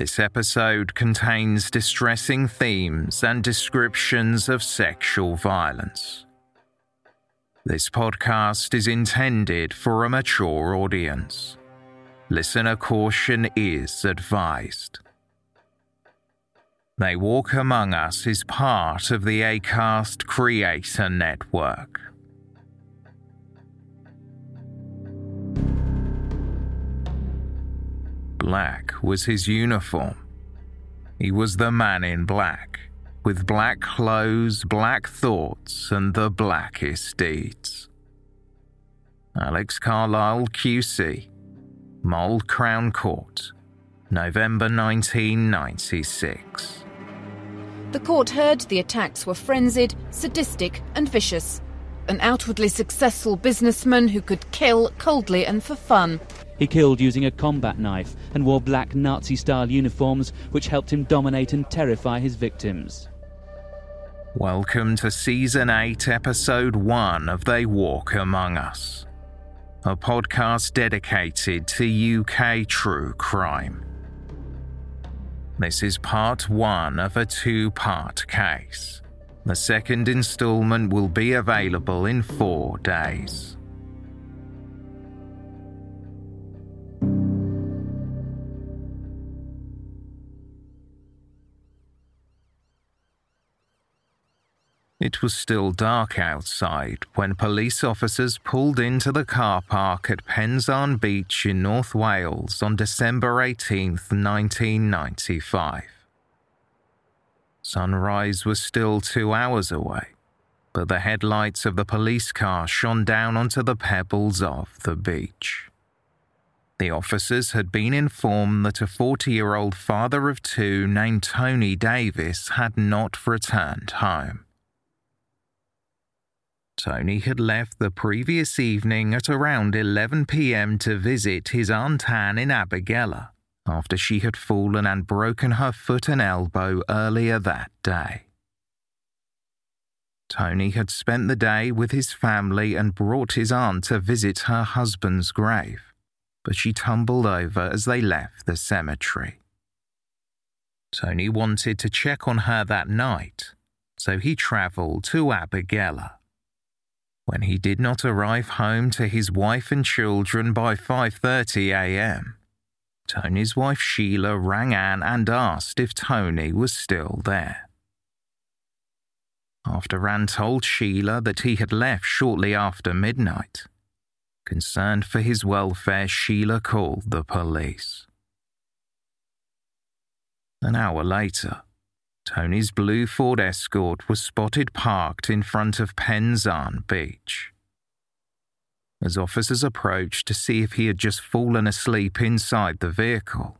This episode contains distressing themes and descriptions of sexual violence. This podcast is intended for a mature audience. Listener caution is advised. They Walk Among Us is part of the ACAST Creator Network. Black was his uniform. He was the man in black, with black clothes, black thoughts, and the blackest deeds. Alex Carlile QC, Mold Crown Court, November 1996. The court heard the attacks were frenzied, sadistic, and vicious. An outwardly successful businessman who could kill coldly and for fun. He killed using a combat knife and wore black Nazi style uniforms, which helped him dominate and terrify his victims. Welcome to Season 8, Episode 1 of They Walk Among Us, a podcast dedicated to UK true crime. This is part one of a two part case. The second installment will be available in four days. It was still dark outside when police officers pulled into the car park at Pensarn Beach in North Wales on December 18, 1995. Sunrise was still two hours away, but the headlights of the police car shone down onto the pebbles of the beach. The officers had been informed that a 40 year old father of two named Tony Davis had not returned home. Tony had left the previous evening at around 11 pm to visit his Aunt Anne in Abergele after she had fallen and broken her foot and elbow earlier that day. Tony had spent the day with his family and brought his aunt to visit her husband's grave, but she tumbled over as they left the cemetery. Tony wanted to check on her that night, so he travelled to Abergele. When he did not arrive home to his wife and children by 5:30 a.m., Tony's wife Sheila rang Anne and asked if Tony was still there. After Anne told Sheila that he had left shortly after midnight, concerned for his welfare, Sheila called the police. An hour later, Tony's blue Ford Escort was spotted parked in front of Pensarn Beach. as officers approached to see if he had just fallen asleep inside the vehicle.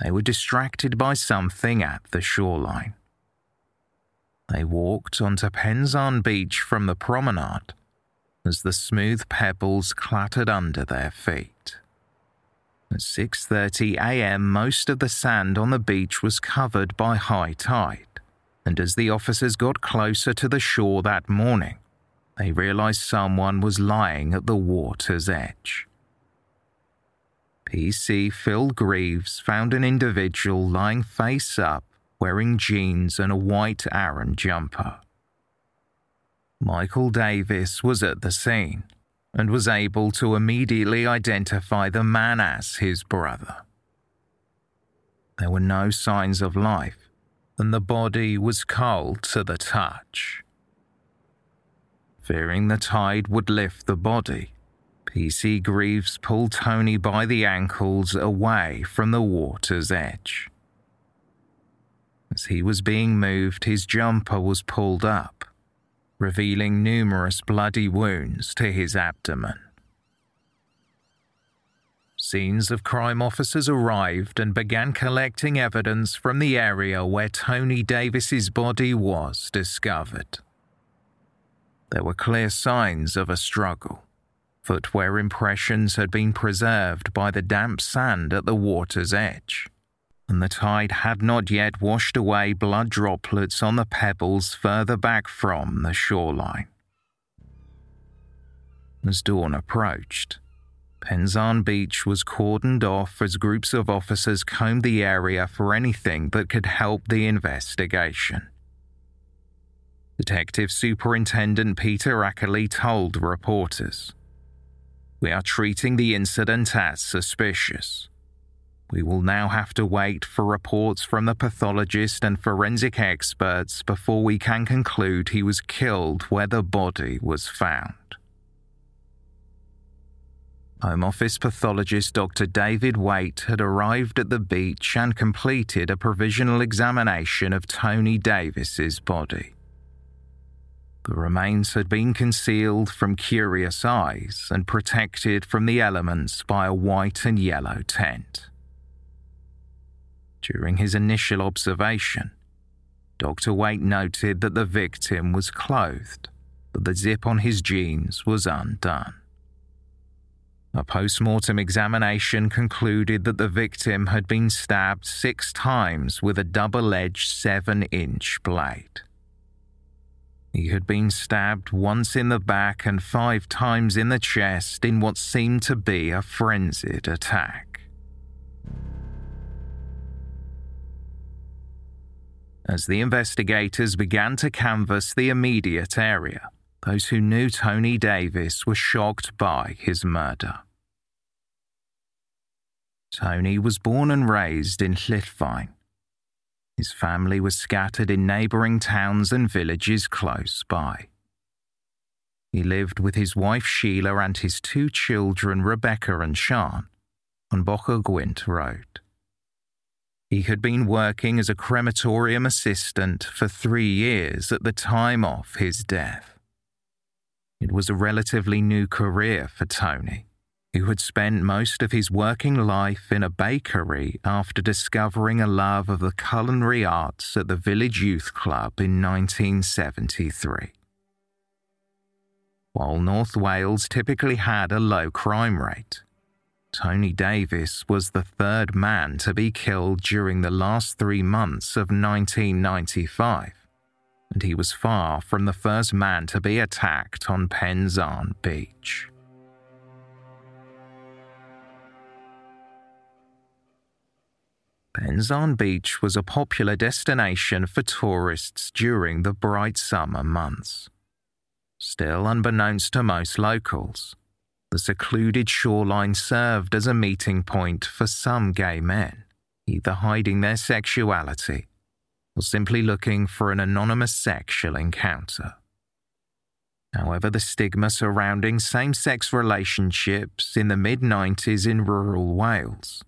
They were distracted by something at the shoreline. They walked onto Pensarn Beach from the promenade as the smooth pebbles clattered under their feet. At 6:30 a.m., most of the sand on the beach was covered by high tide, and as the officers got closer to the shore that morning, they realized someone was lying at the water's edge. PC Phil Greaves found an individual lying face up, wearing jeans and a white Aran jumper. Michael Davis was at the scene and was able to immediately identify the man as his brother. There were no signs of life, and the body was cold to the touch. Fearing the tide would lift the body, PC Greaves pulled Tony by the ankles away from the water's edge. As he was being moved, his jumper was pulled up, revealing numerous bloody wounds to his abdomen. Scenes of crime officers arrived and began collecting evidence from the area where Tony Davis's body was discovered. There were clear signs of a struggle. Footwear impressions had been preserved by the damp sand at the water's edge and the tide had not yet washed away blood droplets on the pebbles further back from the shoreline. As dawn approached, Pensarn Beach was cordoned off as groups of officers combed the area for anything that could help the investigation. Detective Superintendent Peter Ackerley told reporters, We are treating the incident as suspicious. We will now have to wait for reports from the pathologist and forensic experts before we can conclude he was killed where the body was found. Home Office pathologist Dr. David Waite had arrived at the beach and completed a provisional examination of Tony Davis's body. The remains had been concealed from curious eyes and protected from the elements by a white and yellow tent. During his initial observation, Dr. Waite noted that the victim was clothed, but the zip on his jeans was undone. A post mortem examination concluded that the victim had been stabbed six times with a double edged seven inch blade. He had been stabbed once in the back and five times in the chest in what seemed to be a frenzied attack. As the investigators began to canvass the immediate area, those who knew Tony Davis were shocked by his murder. Tony was born and raised in Llwyffain. His family was scattered in neighbouring towns and villages close by. He lived with his wife Sheila and his two children, Rebecca and Sean, on Bogor Gwynt Road. He had been working as a crematorium assistant for three years at the time of his death. It was a relatively new career for Tony, who had spent most of his working life in a bakery after discovering a love of the culinary arts at the Village Youth Club in 1973. While North Wales typically had a low crime rate, Tony Davis was the third man to be killed during the last three months of 1995, and he was far from the first man to be attacked on Pensarn Beach. Pensarn Beach was a popular destination for tourists during the bright summer months. Still unbeknownst to most locals, the secluded shoreline served as a meeting point for some gay men, either hiding their sexuality or simply looking for an anonymous sexual encounter. However, the stigma surrounding same sex relationships in the mid 90s in rural Wales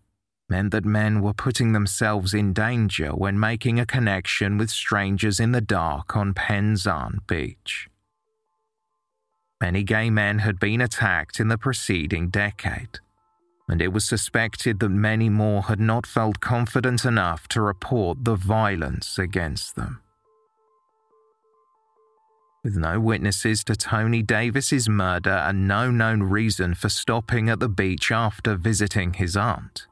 meant that men were putting themselves in danger when making a connection with strangers in the dark on Pensarn Beach. Many gay men had been attacked in the preceding decade, and it was suspected that many more had not felt confident enough to report the violence against them. With no witnesses to Tony Davis's murder and no known reason for stopping at the beach after visiting his aunt,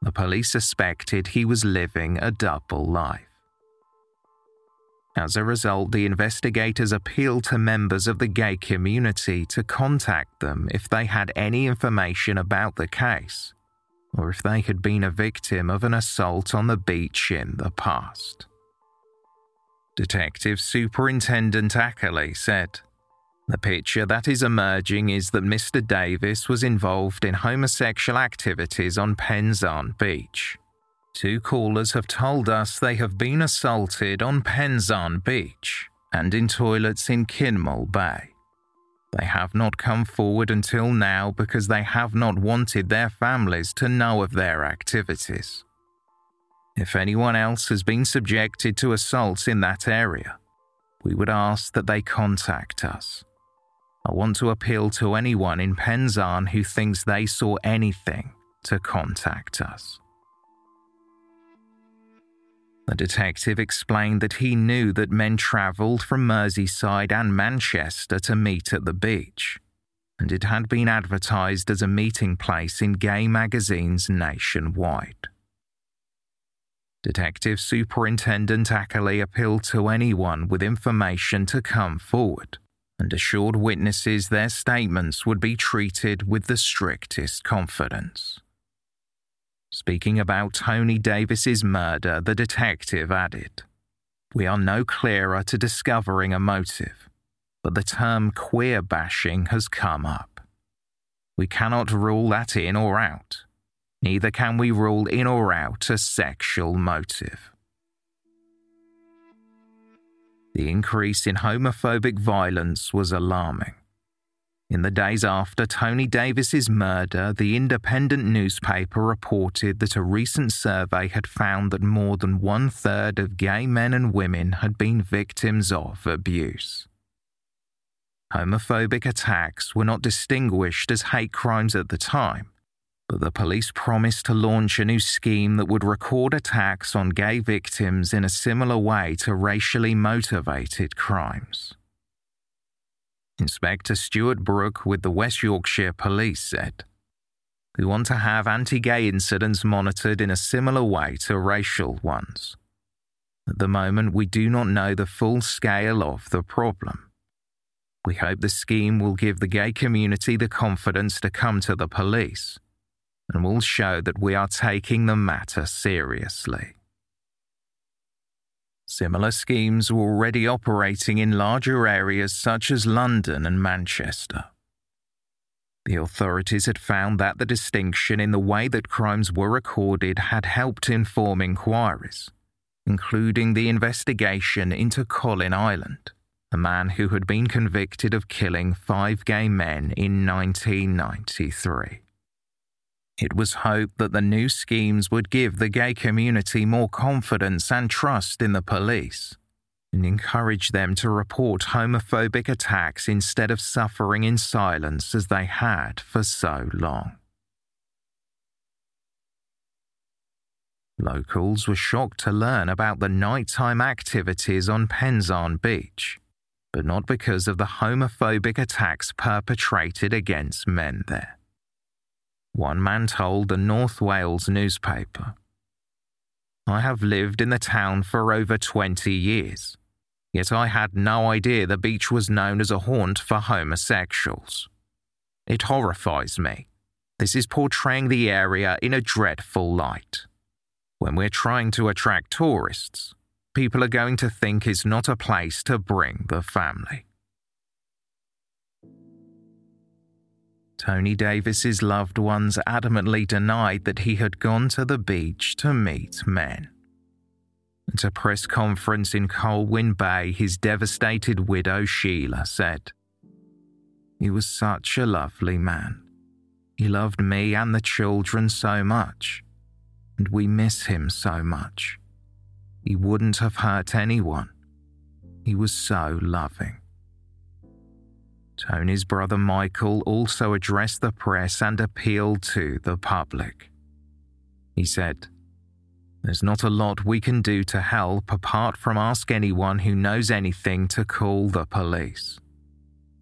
the police suspected he was living a double life. As a result, the investigators appealed to members of the gay community to contact them if they had any information about the case, or if they had been a victim of an assault on the beach in the past. Detective Superintendent Ackerley said, The picture that is emerging is that Mr. Davis was involved in homosexual activities on Pensarn Beach. Two callers have told us they have been assaulted on Pensarn Beach and in toilets in Kinmel Bay. They have not come forward until now because they have not wanted their families to know of their activities. If anyone else has been subjected to assaults in that area, we would ask that they contact us. I want to appeal to anyone in Pensarn who thinks they saw anything to contact us. The detective explained that he knew that men travelled from Merseyside and Manchester to meet at the beach, and it had been advertised as a meeting place in gay magazines nationwide. Detective Superintendent Ackerley appealed to anyone with information to come forward and assured witnesses their statements would be treated with the strictest confidence. Speaking about Tony Davis's murder, the detective added, We are no clearer to discovering a motive, but the term queer bashing has come up. We cannot rule that in or out, neither can we rule in or out a sexual motive. The increase in homophobic violence was alarming. In the days after Tony Davis's murder, the independent newspaper reported that a recent survey had found that more than one third of gay men and women had been victims of abuse. Homophobic attacks were not distinguished as hate crimes at the time, but the police promised to launch a new scheme that would record attacks on gay victims in a similar way to racially motivated crimes. Inspector Stuart Brooke with the West Yorkshire Police said, We want to have anti gay incidents monitored in a similar way to racial ones. At the moment, we do not know the full scale of the problem. We hope the scheme will give the gay community the confidence to come to the police and will show that we are taking the matter seriously. Similar schemes were already operating in larger areas such as London and Manchester. The authorities had found that the distinction in the way that crimes were recorded had helped inform inquiries, including the investigation into Colin Ireland, a man who had been convicted of killing five gay men in 1993. It was hoped that the new schemes would give the gay community more confidence and trust in the police and encourage them to report homophobic attacks instead of suffering in silence as they had for so long. Locals were shocked to learn about the nighttime activities on Pensarn Beach, but not because of the homophobic attacks perpetrated against men there one man told the North Wales newspaper. I have lived in the town for over 20 years, yet I had no idea the beach was known as a haunt for homosexuals. It horrifies me. This is portraying the area in a dreadful light. When we're trying to attract tourists, people are going to think it's not a place to bring the family. Tony Davis's loved ones adamantly denied that he had gone to the beach to meet men. At a press conference in Colwyn Bay, his devastated widow Sheila said, He was such a lovely man. He loved me and the children so much, and we miss him so much. He wouldn't have hurt anyone. He was so loving. Tony's brother Michael also addressed the press and appealed to the public. He said, There's not a lot we can do to help apart from ask anyone who knows anything to call the police.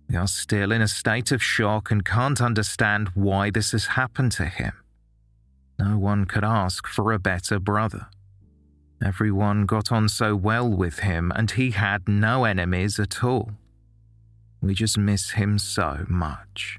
We are still in a state of shock and can't understand why this has happened to him. No one could ask for a better brother. Everyone got on so well with him, and he had no enemies at all. We just miss him so much.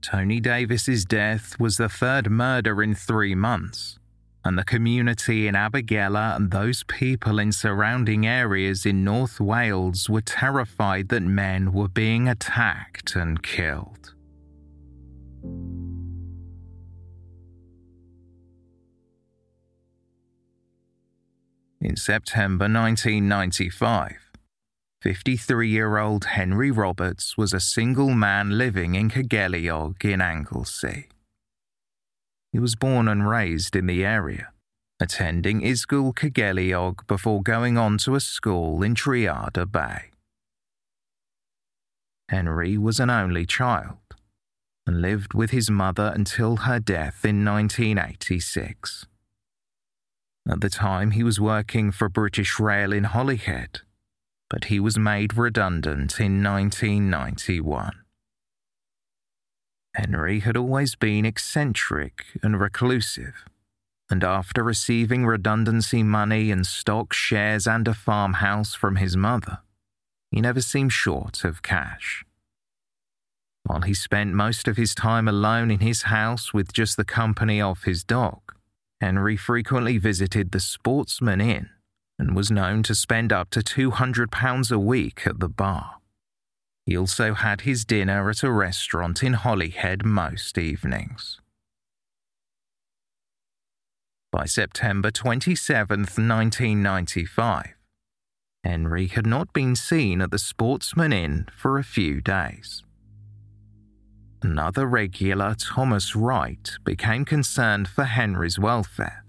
Tony Davis's death was the third murder in three months, and the community in Abergele and those people in surrounding areas in North Wales were terrified that men were being attacked and killed. In September 1995, 53 year old Henry Roberts was a single man living in Caergeiliog in Anglesey. He was born and raised in the area, attending Ysgol Caergeiliog before going on to a school in Trearddur Bay. Henry was an only child and lived with his mother until her death in 1986. At the time, he was working for British Rail in Holyhead, but he was made redundant in 1991. Henry had always been eccentric and reclusive, and after receiving redundancy money and stock shares and a farmhouse from his mother, he never seemed short of cash. While he spent most of his time alone in his house with just the company of his dog, Henry frequently visited the Sportsman Inn and was known to spend up to £200 a week at the bar. He also had his dinner at a restaurant in Holyhead most evenings. By September 27, 1995, Henry had not been seen at the Sportsman Inn for a few days. Another regular, Thomas Wright, became concerned for Henry's welfare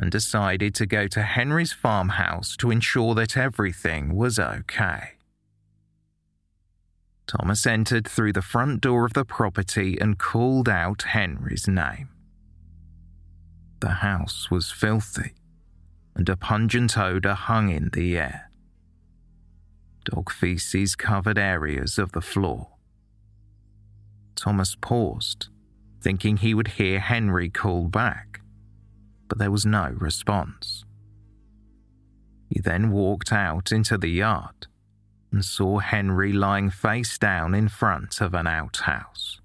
and decided to go to Henry's farmhouse to ensure that everything was okay. Thomas entered through the front door of the property and called out Henry's name. The house was filthy, and a pungent odour hung in the air. Dog feces covered areas of the floor. Thomas paused, thinking he would hear Henry call back, but there was no response. He then walked out into the yard and saw Henry lying face down in front of an outhouse.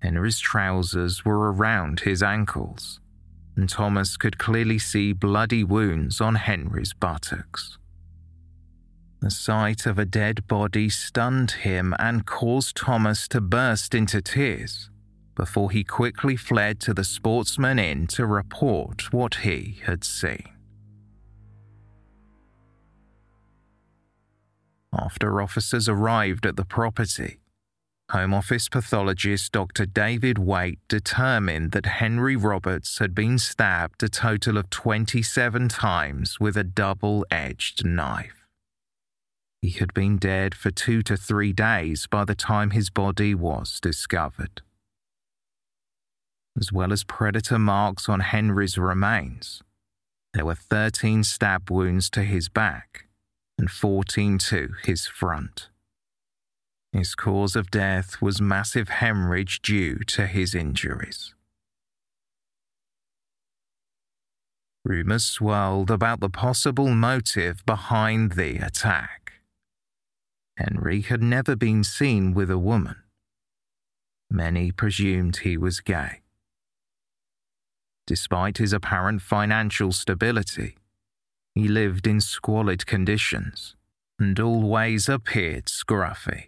Henry's trousers were around his ankles, and Thomas could clearly see bloody wounds on Henry's buttocks. The sight of a dead body stunned him and caused Thomas to burst into tears before he quickly fled to the Sportsman Inn to report what he had seen. After officers arrived at the property, Home Office pathologist Dr. David Waite determined that Henry Roberts had been stabbed a total of 27 times with a double edged knife. He had been dead for two to three days by the time his body was discovered. As well as predator marks on Henry's remains, there were 13 stab wounds to his back and 14 to his front. His cause of death was massive hemorrhage due to his injuries. Rumours swirled about the possible motive behind the attack. Henry had never been seen with a woman. Many presumed he was gay. Despite his apparent financial stability, he lived in squalid conditions and always appeared scruffy.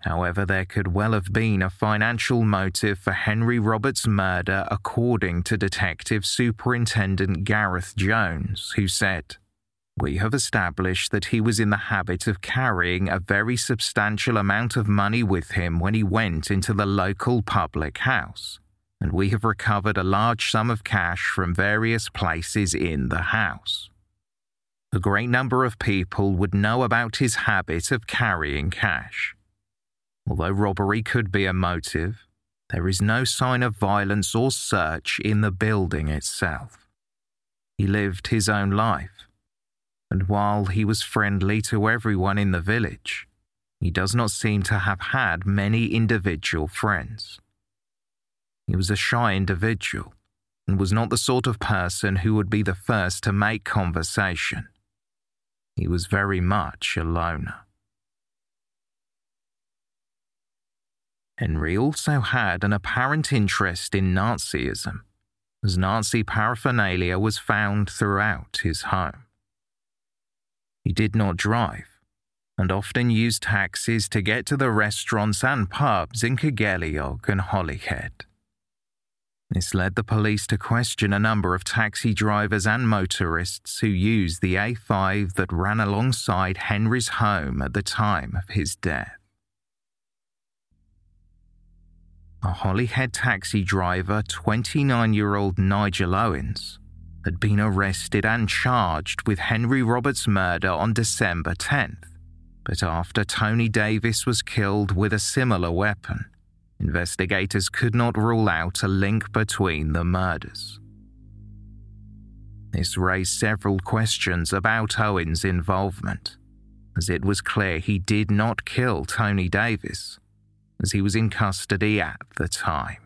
However, there could well have been a financial motive for Henry Roberts' murder, according to Detective Superintendent Gareth Jones, who said, we have established that he was in the habit of carrying a very substantial amount of money with him when he went into the local public house, and we have recovered a large sum of cash from various places in the house. a great number of people would know about his habit of carrying cash. Although robbery could be a motive, there is no sign of violence or search in the building itself. He lived his own life, and while he was friendly to everyone in the village, he does not seem to have had many individual friends. He was a shy individual and was not the sort of person who would be the first to make conversation. He was very much a loner. Henry also had an apparent interest in Nazism, as Nazi paraphernalia was found throughout his home. He did not drive, and often used taxis to get to the restaurants and pubs in Caergeiliog and Holyhead. This led the police to question a number of taxi drivers and motorists who used the A5 that ran alongside Henry's home at the time of his death. A Holyhead taxi driver, 29 year old Nigel Owens, had been arrested and charged with Henry Roberts' murder on December 10th. But after Tony Davis was killed with a similar weapon, investigators could not rule out a link between the murders. This raised several questions about Owen's involvement, as it was clear he did not kill Tony Davis, as he was in custody at the time.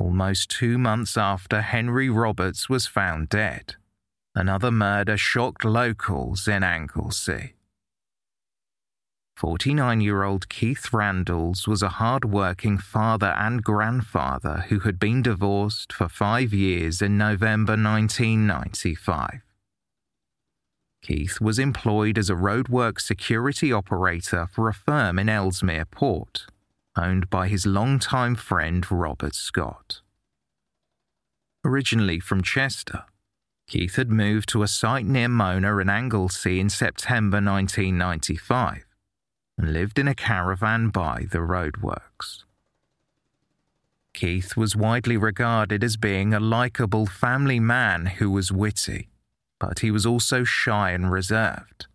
Almost two months after Henry Roberts was found dead, another murder shocked locals in Anglesey. 49 year old Keith Randles was a hard working father and grandfather who had been divorced for five years in November 1995. Keith was employed as a roadwork security operator for a firm in Ellesmere Port, owned by his longtime friend Robert Scott. Originally from Chester, Keith had moved to a site near Mona in Anglesey in September 1995 and lived in a caravan by the roadworks. Keith was widely regarded as being a likable family man who was witty, but he was also shy and reserved,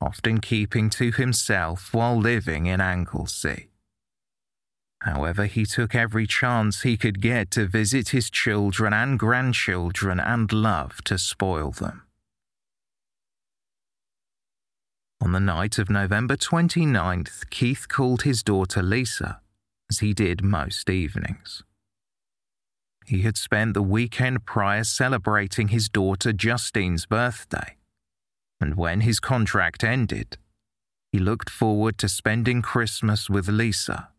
often keeping to himself while living in Anglesey. However, he took every chance he could get to visit his children and grandchildren and love to spoil them. On the night of November 29th, Keith called his daughter Lisa, as he did most evenings. He had spent the weekend prior celebrating his daughter Justine's birthday, and when his contract ended, he looked forward to spending Christmas with Lisa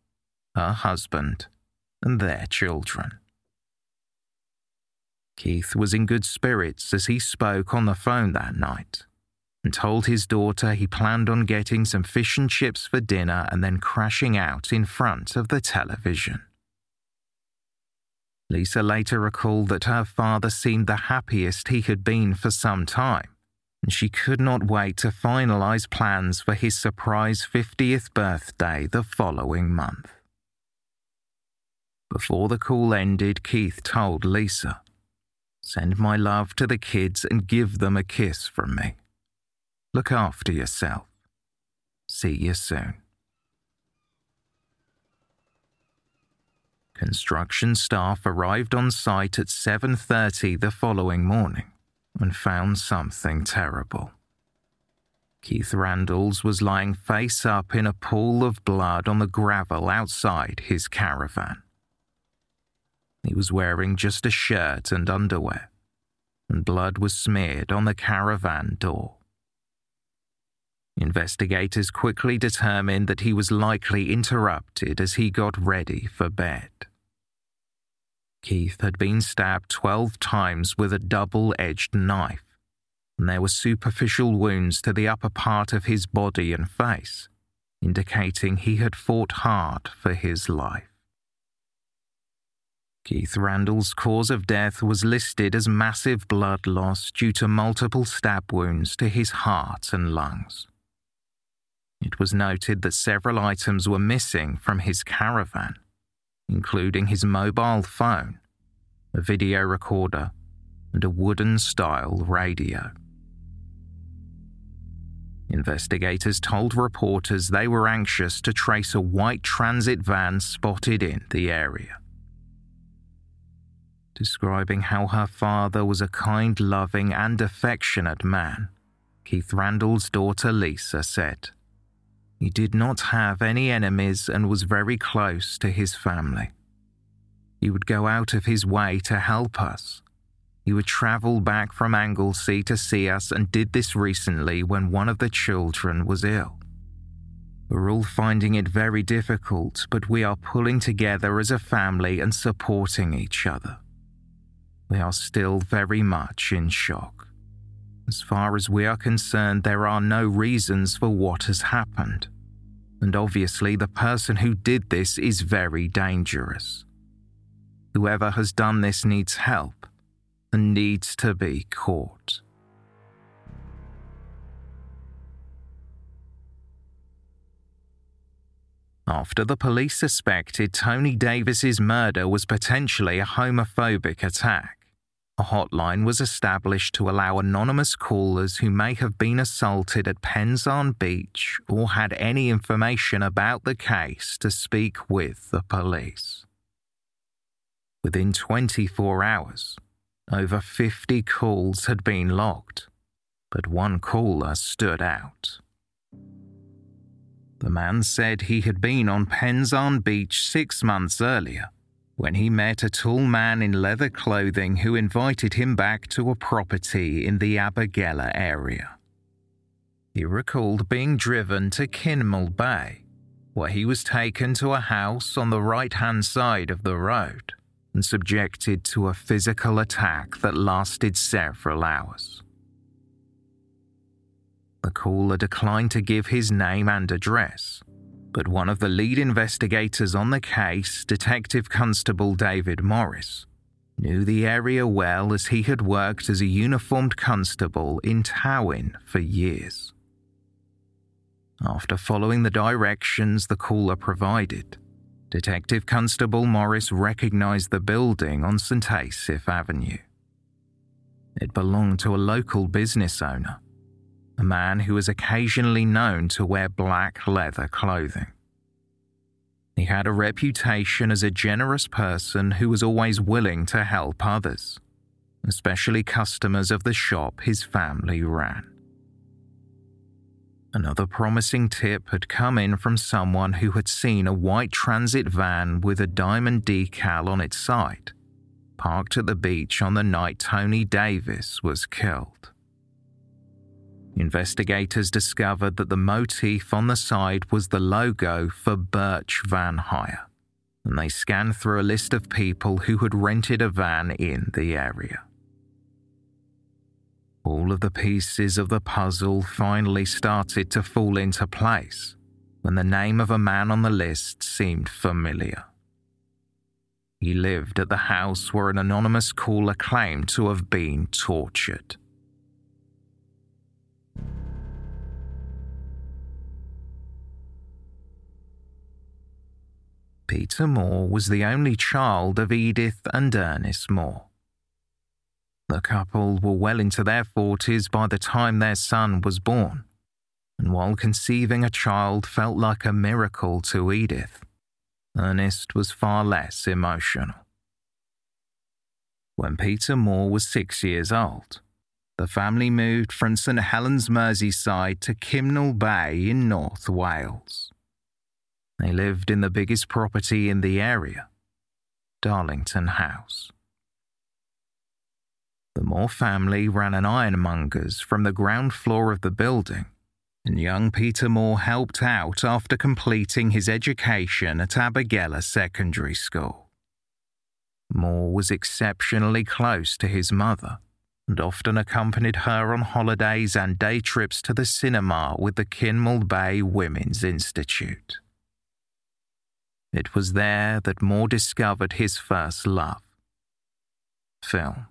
her husband, and their children. Keith was in good spirits as he spoke on the phone that night and told his daughter he planned on getting some fish and chips for dinner and then crashing out in front of the television. Lisa later recalled that her father seemed the happiest he had been for some time, and she could not wait to finalize plans for his surprise 50th birthday the following month. Before the call ended, Keith told Lisa, Send my love to the kids and give them a kiss from me. Look after yourself. See you soon. Construction staff arrived on site at 7:30 the following morning and found something terrible. Keith Randles was lying face up in a pool of blood on the gravel outside his caravan. He was wearing just a shirt and underwear, and blood was smeared on the caravan door. Investigators quickly determined that he was likely interrupted as he got ready for bed. Keith had been stabbed 12 times with a double edged knife, and there were superficial wounds to the upper part of his body and face, indicating he had fought hard for his life. Keith Randall's cause of death was listed as massive blood loss due to multiple stab wounds to his heart and lungs. It was noted that several items were missing from his caravan, including his mobile phone, a video recorder, and a wooden style radio. Investigators told reporters they were anxious to trace a white transit van spotted in the area describing how her father was a kind, loving, and affectionate man. Keith Randall's daughter Lisa said, He did not have any enemies and was very close to his family. He would go out of his way to help us. He would travel back from Anglesey to see us and did this recently when one of the children was ill. We're all finding it very difficult, but we are pulling together as a family and supporting each other. We are still very much in shock. As far as we are concerned, there are no reasons for what has happened. And obviously, the person who did this is very dangerous. Whoever has done this needs help and needs to be caught. After the police suspected Tony Davis's murder was potentially a homophobic attack, a hotline was established to allow anonymous callers who may have been assaulted at Pensarn Beach or had any information about the case to speak with the police. Within 24 hours, over 50 calls had been logged, but one caller stood out. The man said he had been on Pensarn Beach six months earlier when he met a tall man in leather clothing who invited him back to a property in the Abergele area. He recalled being driven to Kinmel Bay, where he was taken to a house on the right hand side of the road and subjected to a physical attack that lasted several hours. The caller declined to give his name and address, but one of the lead investigators on the case, Detective Constable David Morris, knew the area well as he had worked as a uniformed constable in Towyn for years. After following the directions the caller provided, Detective Constable Morris recognized the building on St. Asaph Avenue. It belonged to a local business owner a man who was occasionally known to wear black leather clothing. He had a reputation as a generous person who was always willing to help others, especially customers of the shop his family ran. Another promising tip had come in from someone who had seen a white transit van with a diamond decal on its side, parked at the beach on the night Tony Davis was killed. Investigators discovered that the motif on the side was the logo for Birch Van Hire, and they scanned through a list of people who had rented a van in the area. All of the pieces of the puzzle finally started to fall into place when the name of a man on the list seemed familiar. He lived at the house where an anonymous caller claimed to have been tortured. Peter Moore was the only child of Edith and Ernest Moore. The couple were well into their 40s by the time their son was born, and while conceiving a child felt like a miracle to Edith, Ernest was far less emotional. When Peter Moore was six years old, the family moved from St Helens, Merseyside to Kinmel Bay in North Wales. They lived in the biggest property in the area, Darlington House. The Moore family ran an ironmonger's from the ground floor of the building, and young Peter Moore helped out after completing his education at Abergele Secondary School. Moore was exceptionally close to his mother and often accompanied her on holidays and day trips to the cinema with the Kinmel Bay Women's Institute. It was there that Moore discovered his first love film.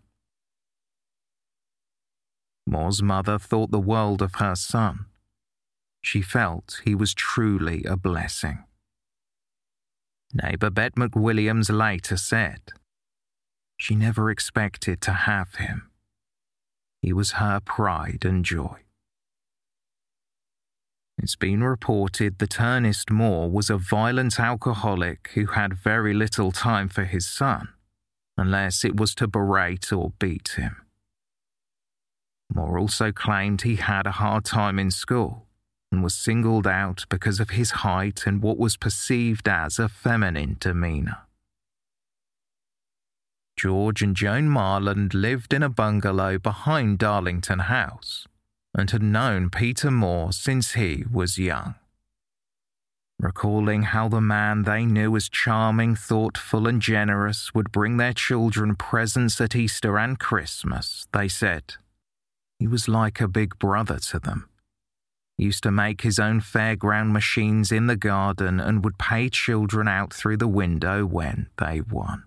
Moore's mother thought the world of her son. She felt he was truly a blessing. Neighbour Bet McWilliams later said, She never expected to have him. He was her pride and joy. It's been reported that Ernest Moore was a violent alcoholic who had very little time for his son, unless it was to berate or beat him. Moore also claimed he had a hard time in school and was singled out because of his height and what was perceived as a feminine demeanour. George and Joan Marland lived in a bungalow behind Darlington House and had known Peter Moore since he was young. Recalling how the man they knew as charming, thoughtful, and generous would bring their children presents at Easter and Christmas, they said, He was like a big brother to them. Used to make his own fairground machines in the garden and would pay children out through the window when they won.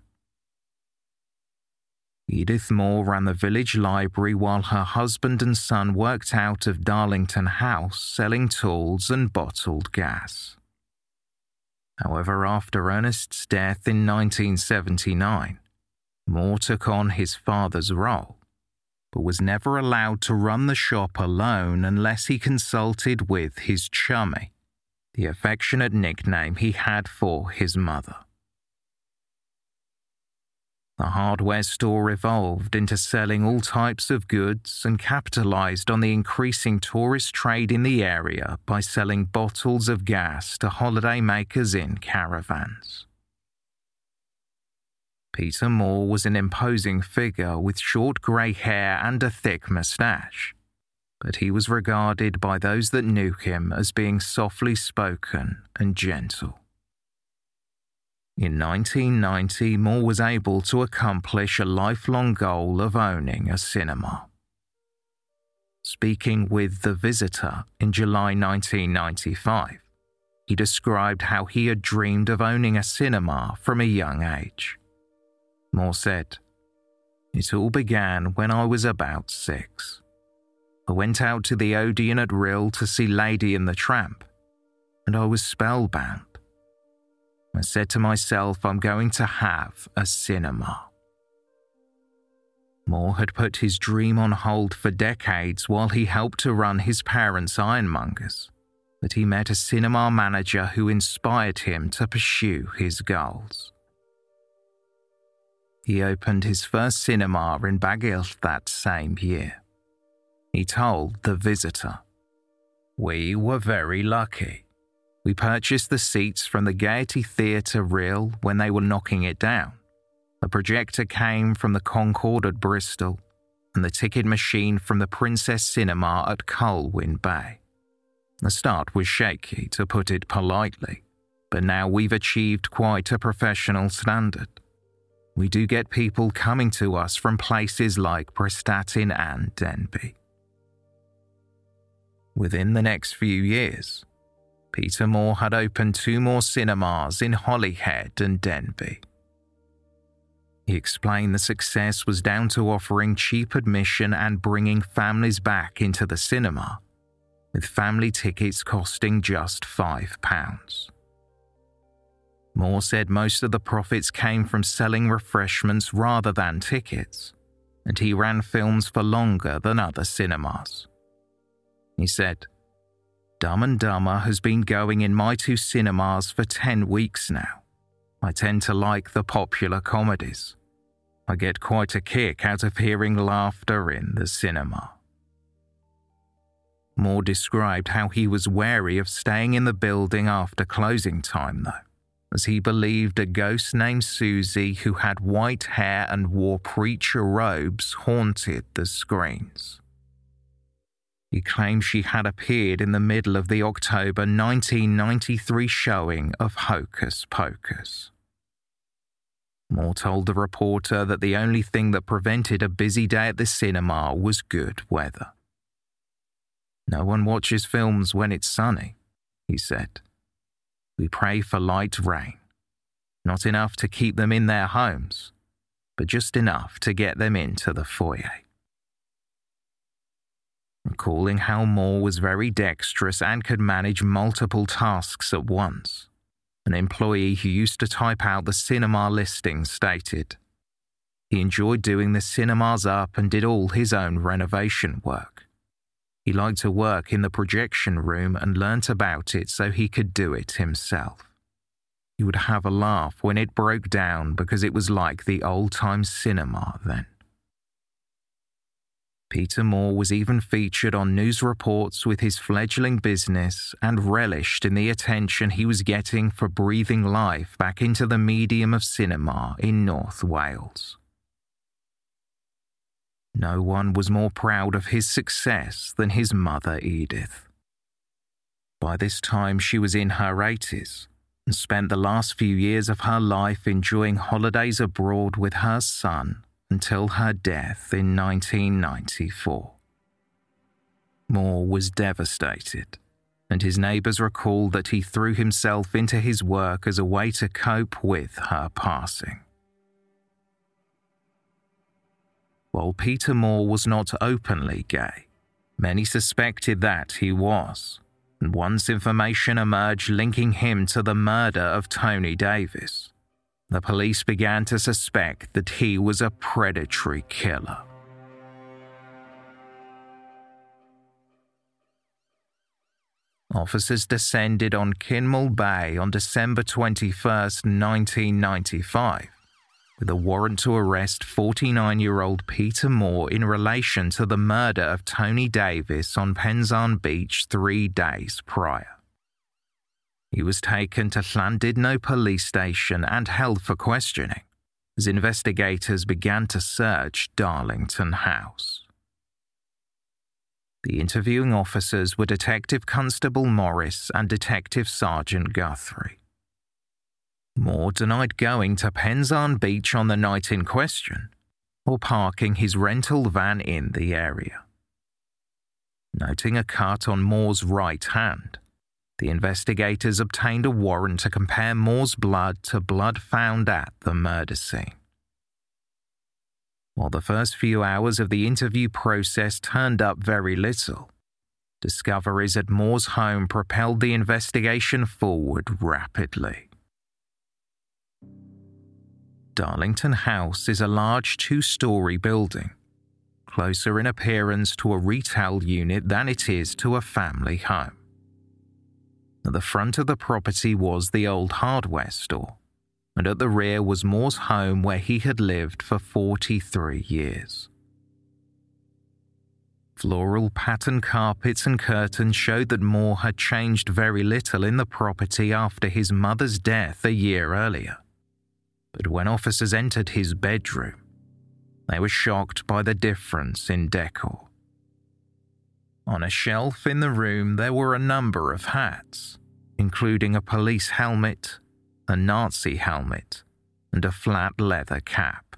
Edith Moore ran the village library while her husband and son worked out of Darlington House selling tools and bottled gas. However, after Ernest's death in 1979, Moore took on his father's role, but was never allowed to run the shop alone unless he consulted with his chummy, the affectionate nickname he had for his mother. The hardware store evolved into selling all types of goods and capitalized on the increasing tourist trade in the area by selling bottles of gas to holidaymakers in caravans. Peter Moore was an imposing figure with short grey hair and a thick moustache, but he was regarded by those that knew him as being softly spoken and gentle. In 1990, Moore was able to accomplish a lifelong goal of owning a cinema. Speaking with The Visitor in July 1995, he described how he had dreamed of owning a cinema from a young age. Moore said, It all began when I was about six. I went out to the Odeon at Rhyl to see Lady and the Tramp, and I was spellbound. I said to myself, I'm going to have a cinema. Moore had put his dream on hold for decades while he helped to run his parents' ironmongers, but he met a cinema manager who inspired him to pursue his goals. He opened his first cinema in Bagillt that same year. He told The Visitor, We were very lucky. We purchased the seats from the Gaiety Theatre Rhyl when they were knocking it down. The projector came from the Concorde at Bristol, and the ticket machine from the Princess Cinema at Colwyn Bay. The start was shaky, to put it politely, but now we've achieved quite a professional standard. We do get people coming to us from places like Prestatyn and Denbigh. Within the next few years, Peter Moore had opened two more cinemas in Holyhead and Denbigh. He explained the success was down to offering cheap admission and bringing families back into the cinema, with family tickets costing just £5. Moore said most of the profits came from selling refreshments rather than tickets, and he ran films for longer than other cinemas. He said, Dumb and Dumber has been going in my two cinemas for 10 weeks now. I tend to like the popular comedies. I get quite a kick out of hearing laughter in the cinema. Moore described how he was wary of staying in the building after closing time, though, as he believed a ghost named Susie who had white hair and wore preacher robes haunted the screens. He claimed she had appeared in the middle of the October 1993 showing of Hocus Pocus. Moore told the reporter that the only thing that prevented a busy day at the cinema was good weather. No one watches films when it's sunny, he said. We pray for light rain. Not enough to keep them in their homes, but just enough to get them into the foyer. Recalling how Moore was very dexterous and could manage multiple tasks at once, an employee who used to type out the cinema listings stated, he enjoyed doing the cinemas up and did all his own renovation work. He liked to work in the projection room and learnt about it so he could do it himself. He would have a laugh when it broke down because it was like the old time cinema then. Peter Moore was even featured on news reports with his fledgling business and relished in the attention he was getting for breathing life back into the medium of cinema in North Wales. No one was more proud of his success than his mother, Edith. By this time, she was in her 80s and spent the last few years of her life enjoying holidays abroad with her son until her death in 1994. Moore was devastated, and his neighbours recalled that he threw himself into his work as a way to cope with her passing. While Peter Moore was not openly gay, many suspected that he was, and once information emerged linking him to the murder of Tony Davies, the police began to suspect that he was a predatory killer. Officers descended on Kinmel Bay on December 21, 1995, with a warrant to arrest 49 year old Peter Moore in relation to the murder of Tony Davies on Pensarn Beach three days prior. He was taken to Llandudno police station and held for questioning as investigators began to search Darlington House. The interviewing officers were Detective Constable Morris and Detective Sergeant Guthrie. Moore denied going to Pensarn Beach on the night in question or parking his rental van in the area. Noting a cut on Moore's right hand, the investigators obtained a warrant to compare Moore's blood to blood found at the murder scene. While the first few hours of the interview process turned up very little, discoveries at Moore's home propelled the investigation forward rapidly. Darlington House is a large two story building, closer in appearance to a retail unit than it is to a family home. At the front of the property was the old hardware store, and at the rear was Moore's home where he had lived for 43 years. Floral pattern carpets and curtains showed that Moore had changed very little in the property after his mother's death a year earlier. But when officers entered his bedroom, they were shocked by the difference in decor. On a shelf in the room, there were a number of hats, including a police helmet, a Nazi helmet, and a flat leather cap.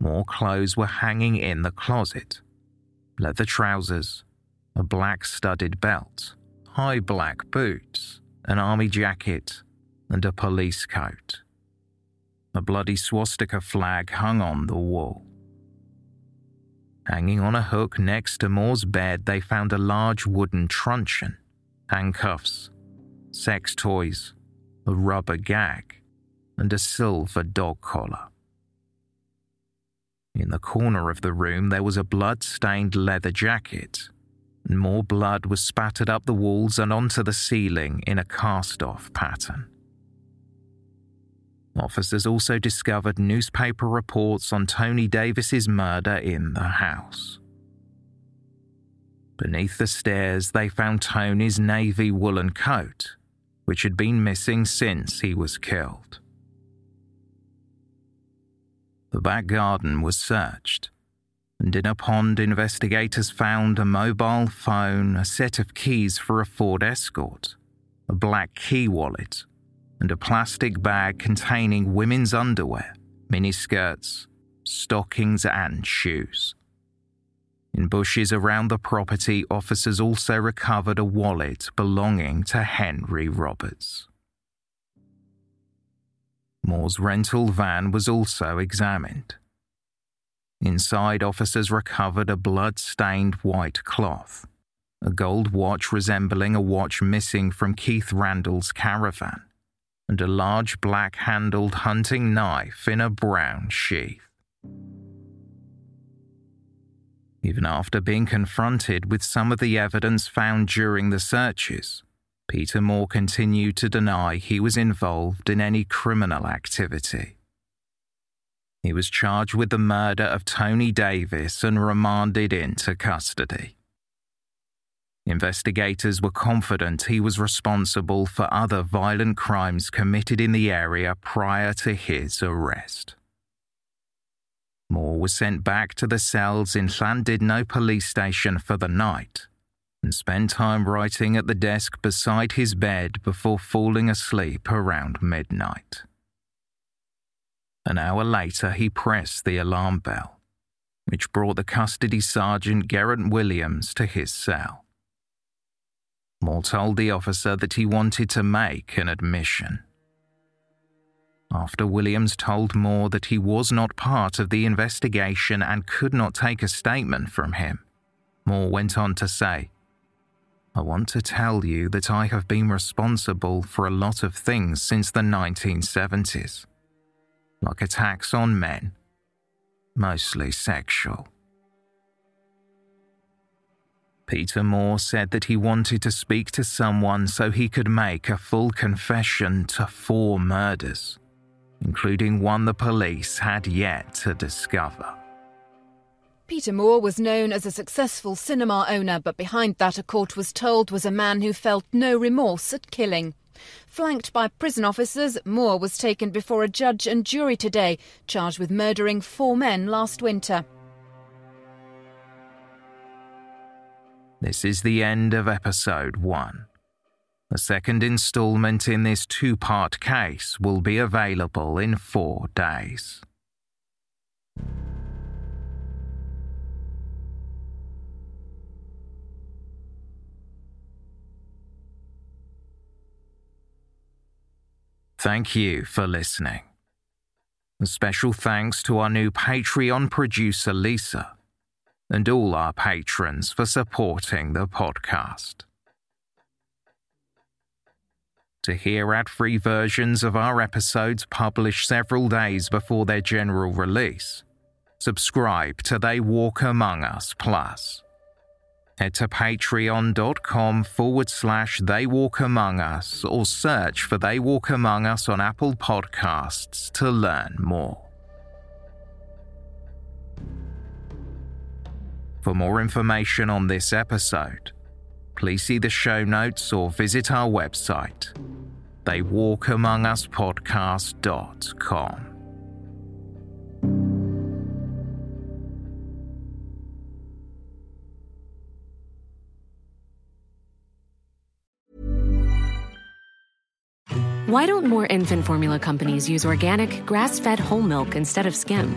More clothes were hanging in the closet leather trousers, a black studded belt, high black boots, an army jacket, and a police coat. A bloody swastika flag hung on the wall. Hanging on a hook next to Moore's bed, they found a large wooden truncheon, handcuffs, sex toys, a rubber gag, and a silver dog collar. In the corner of the room, there was a blood stained leather jacket, and more blood was spattered up the walls and onto the ceiling in a cast off pattern. Officers also discovered newspaper reports on Tony Davies's murder in the house. Beneath the stairs, they found Tony's navy woolen coat, which had been missing since he was killed. The back garden was searched, and in a pond, investigators found a mobile phone, a set of keys for a Ford Escort, a black key wallet, and a plastic bag containing women's underwear, miniskirts, stockings, and shoes. In bushes around the property, officers also recovered a wallet belonging to Henry Roberts. Moore's rental van was also examined. Inside, officers recovered a blood stained white cloth, a gold watch resembling a watch missing from Keith Randles' caravan, and a large black handled hunting knife in a brown sheath. Even after being confronted with some of the evidence found during the searches, Peter Moore continued to deny he was involved in any criminal activity. He was charged with the murder of Tony Davies and remanded into custody. Investigators were confident he was responsible for other violent crimes committed in the area prior to his arrest. Moore was sent back to the cells in Llandudno police station for the night and spent time writing at the desk beside his bed before falling asleep around midnight. An hour later, he pressed the alarm bell, which brought the custody sergeant Garrett Williams to his cell. Moore told the officer that he wanted to make an admission. After Williams told Moore that he was not part of the investigation and could not take a statement from him, Moore went on to say, I want to tell you that I have been responsible for a lot of things since the 1970s, like attacks on men, mostly sexual. Peter Moore said that he wanted to speak to someone so he could make a full confession to four murders, including one the police had yet to discover. Peter Moore was known as a successful cinema owner, but behind that, a court was told, was a man who felt no remorse at killing. Flanked by prison officers, Moore was taken before a judge and jury today, charged with murdering four men last winter. This is the end of episode one. The second installment in this two part case will be available in four days. Thank you for listening. A special thanks to our new Patreon producer, Lisa, and all our patrons for supporting the podcast. To hear ad free versions of our episodes published several days before their general release, subscribe to They Walk Among Us Plus. Head to patreon.com forward slash They Walk Among Us or search for They Walk Among Us on Apple Podcasts to learn more. For more information on this episode, please see the show notes or visit our website, theywalkamonguspodcast.com. Why don't more infant formula companies use organic, grass fed whole milk instead of skim?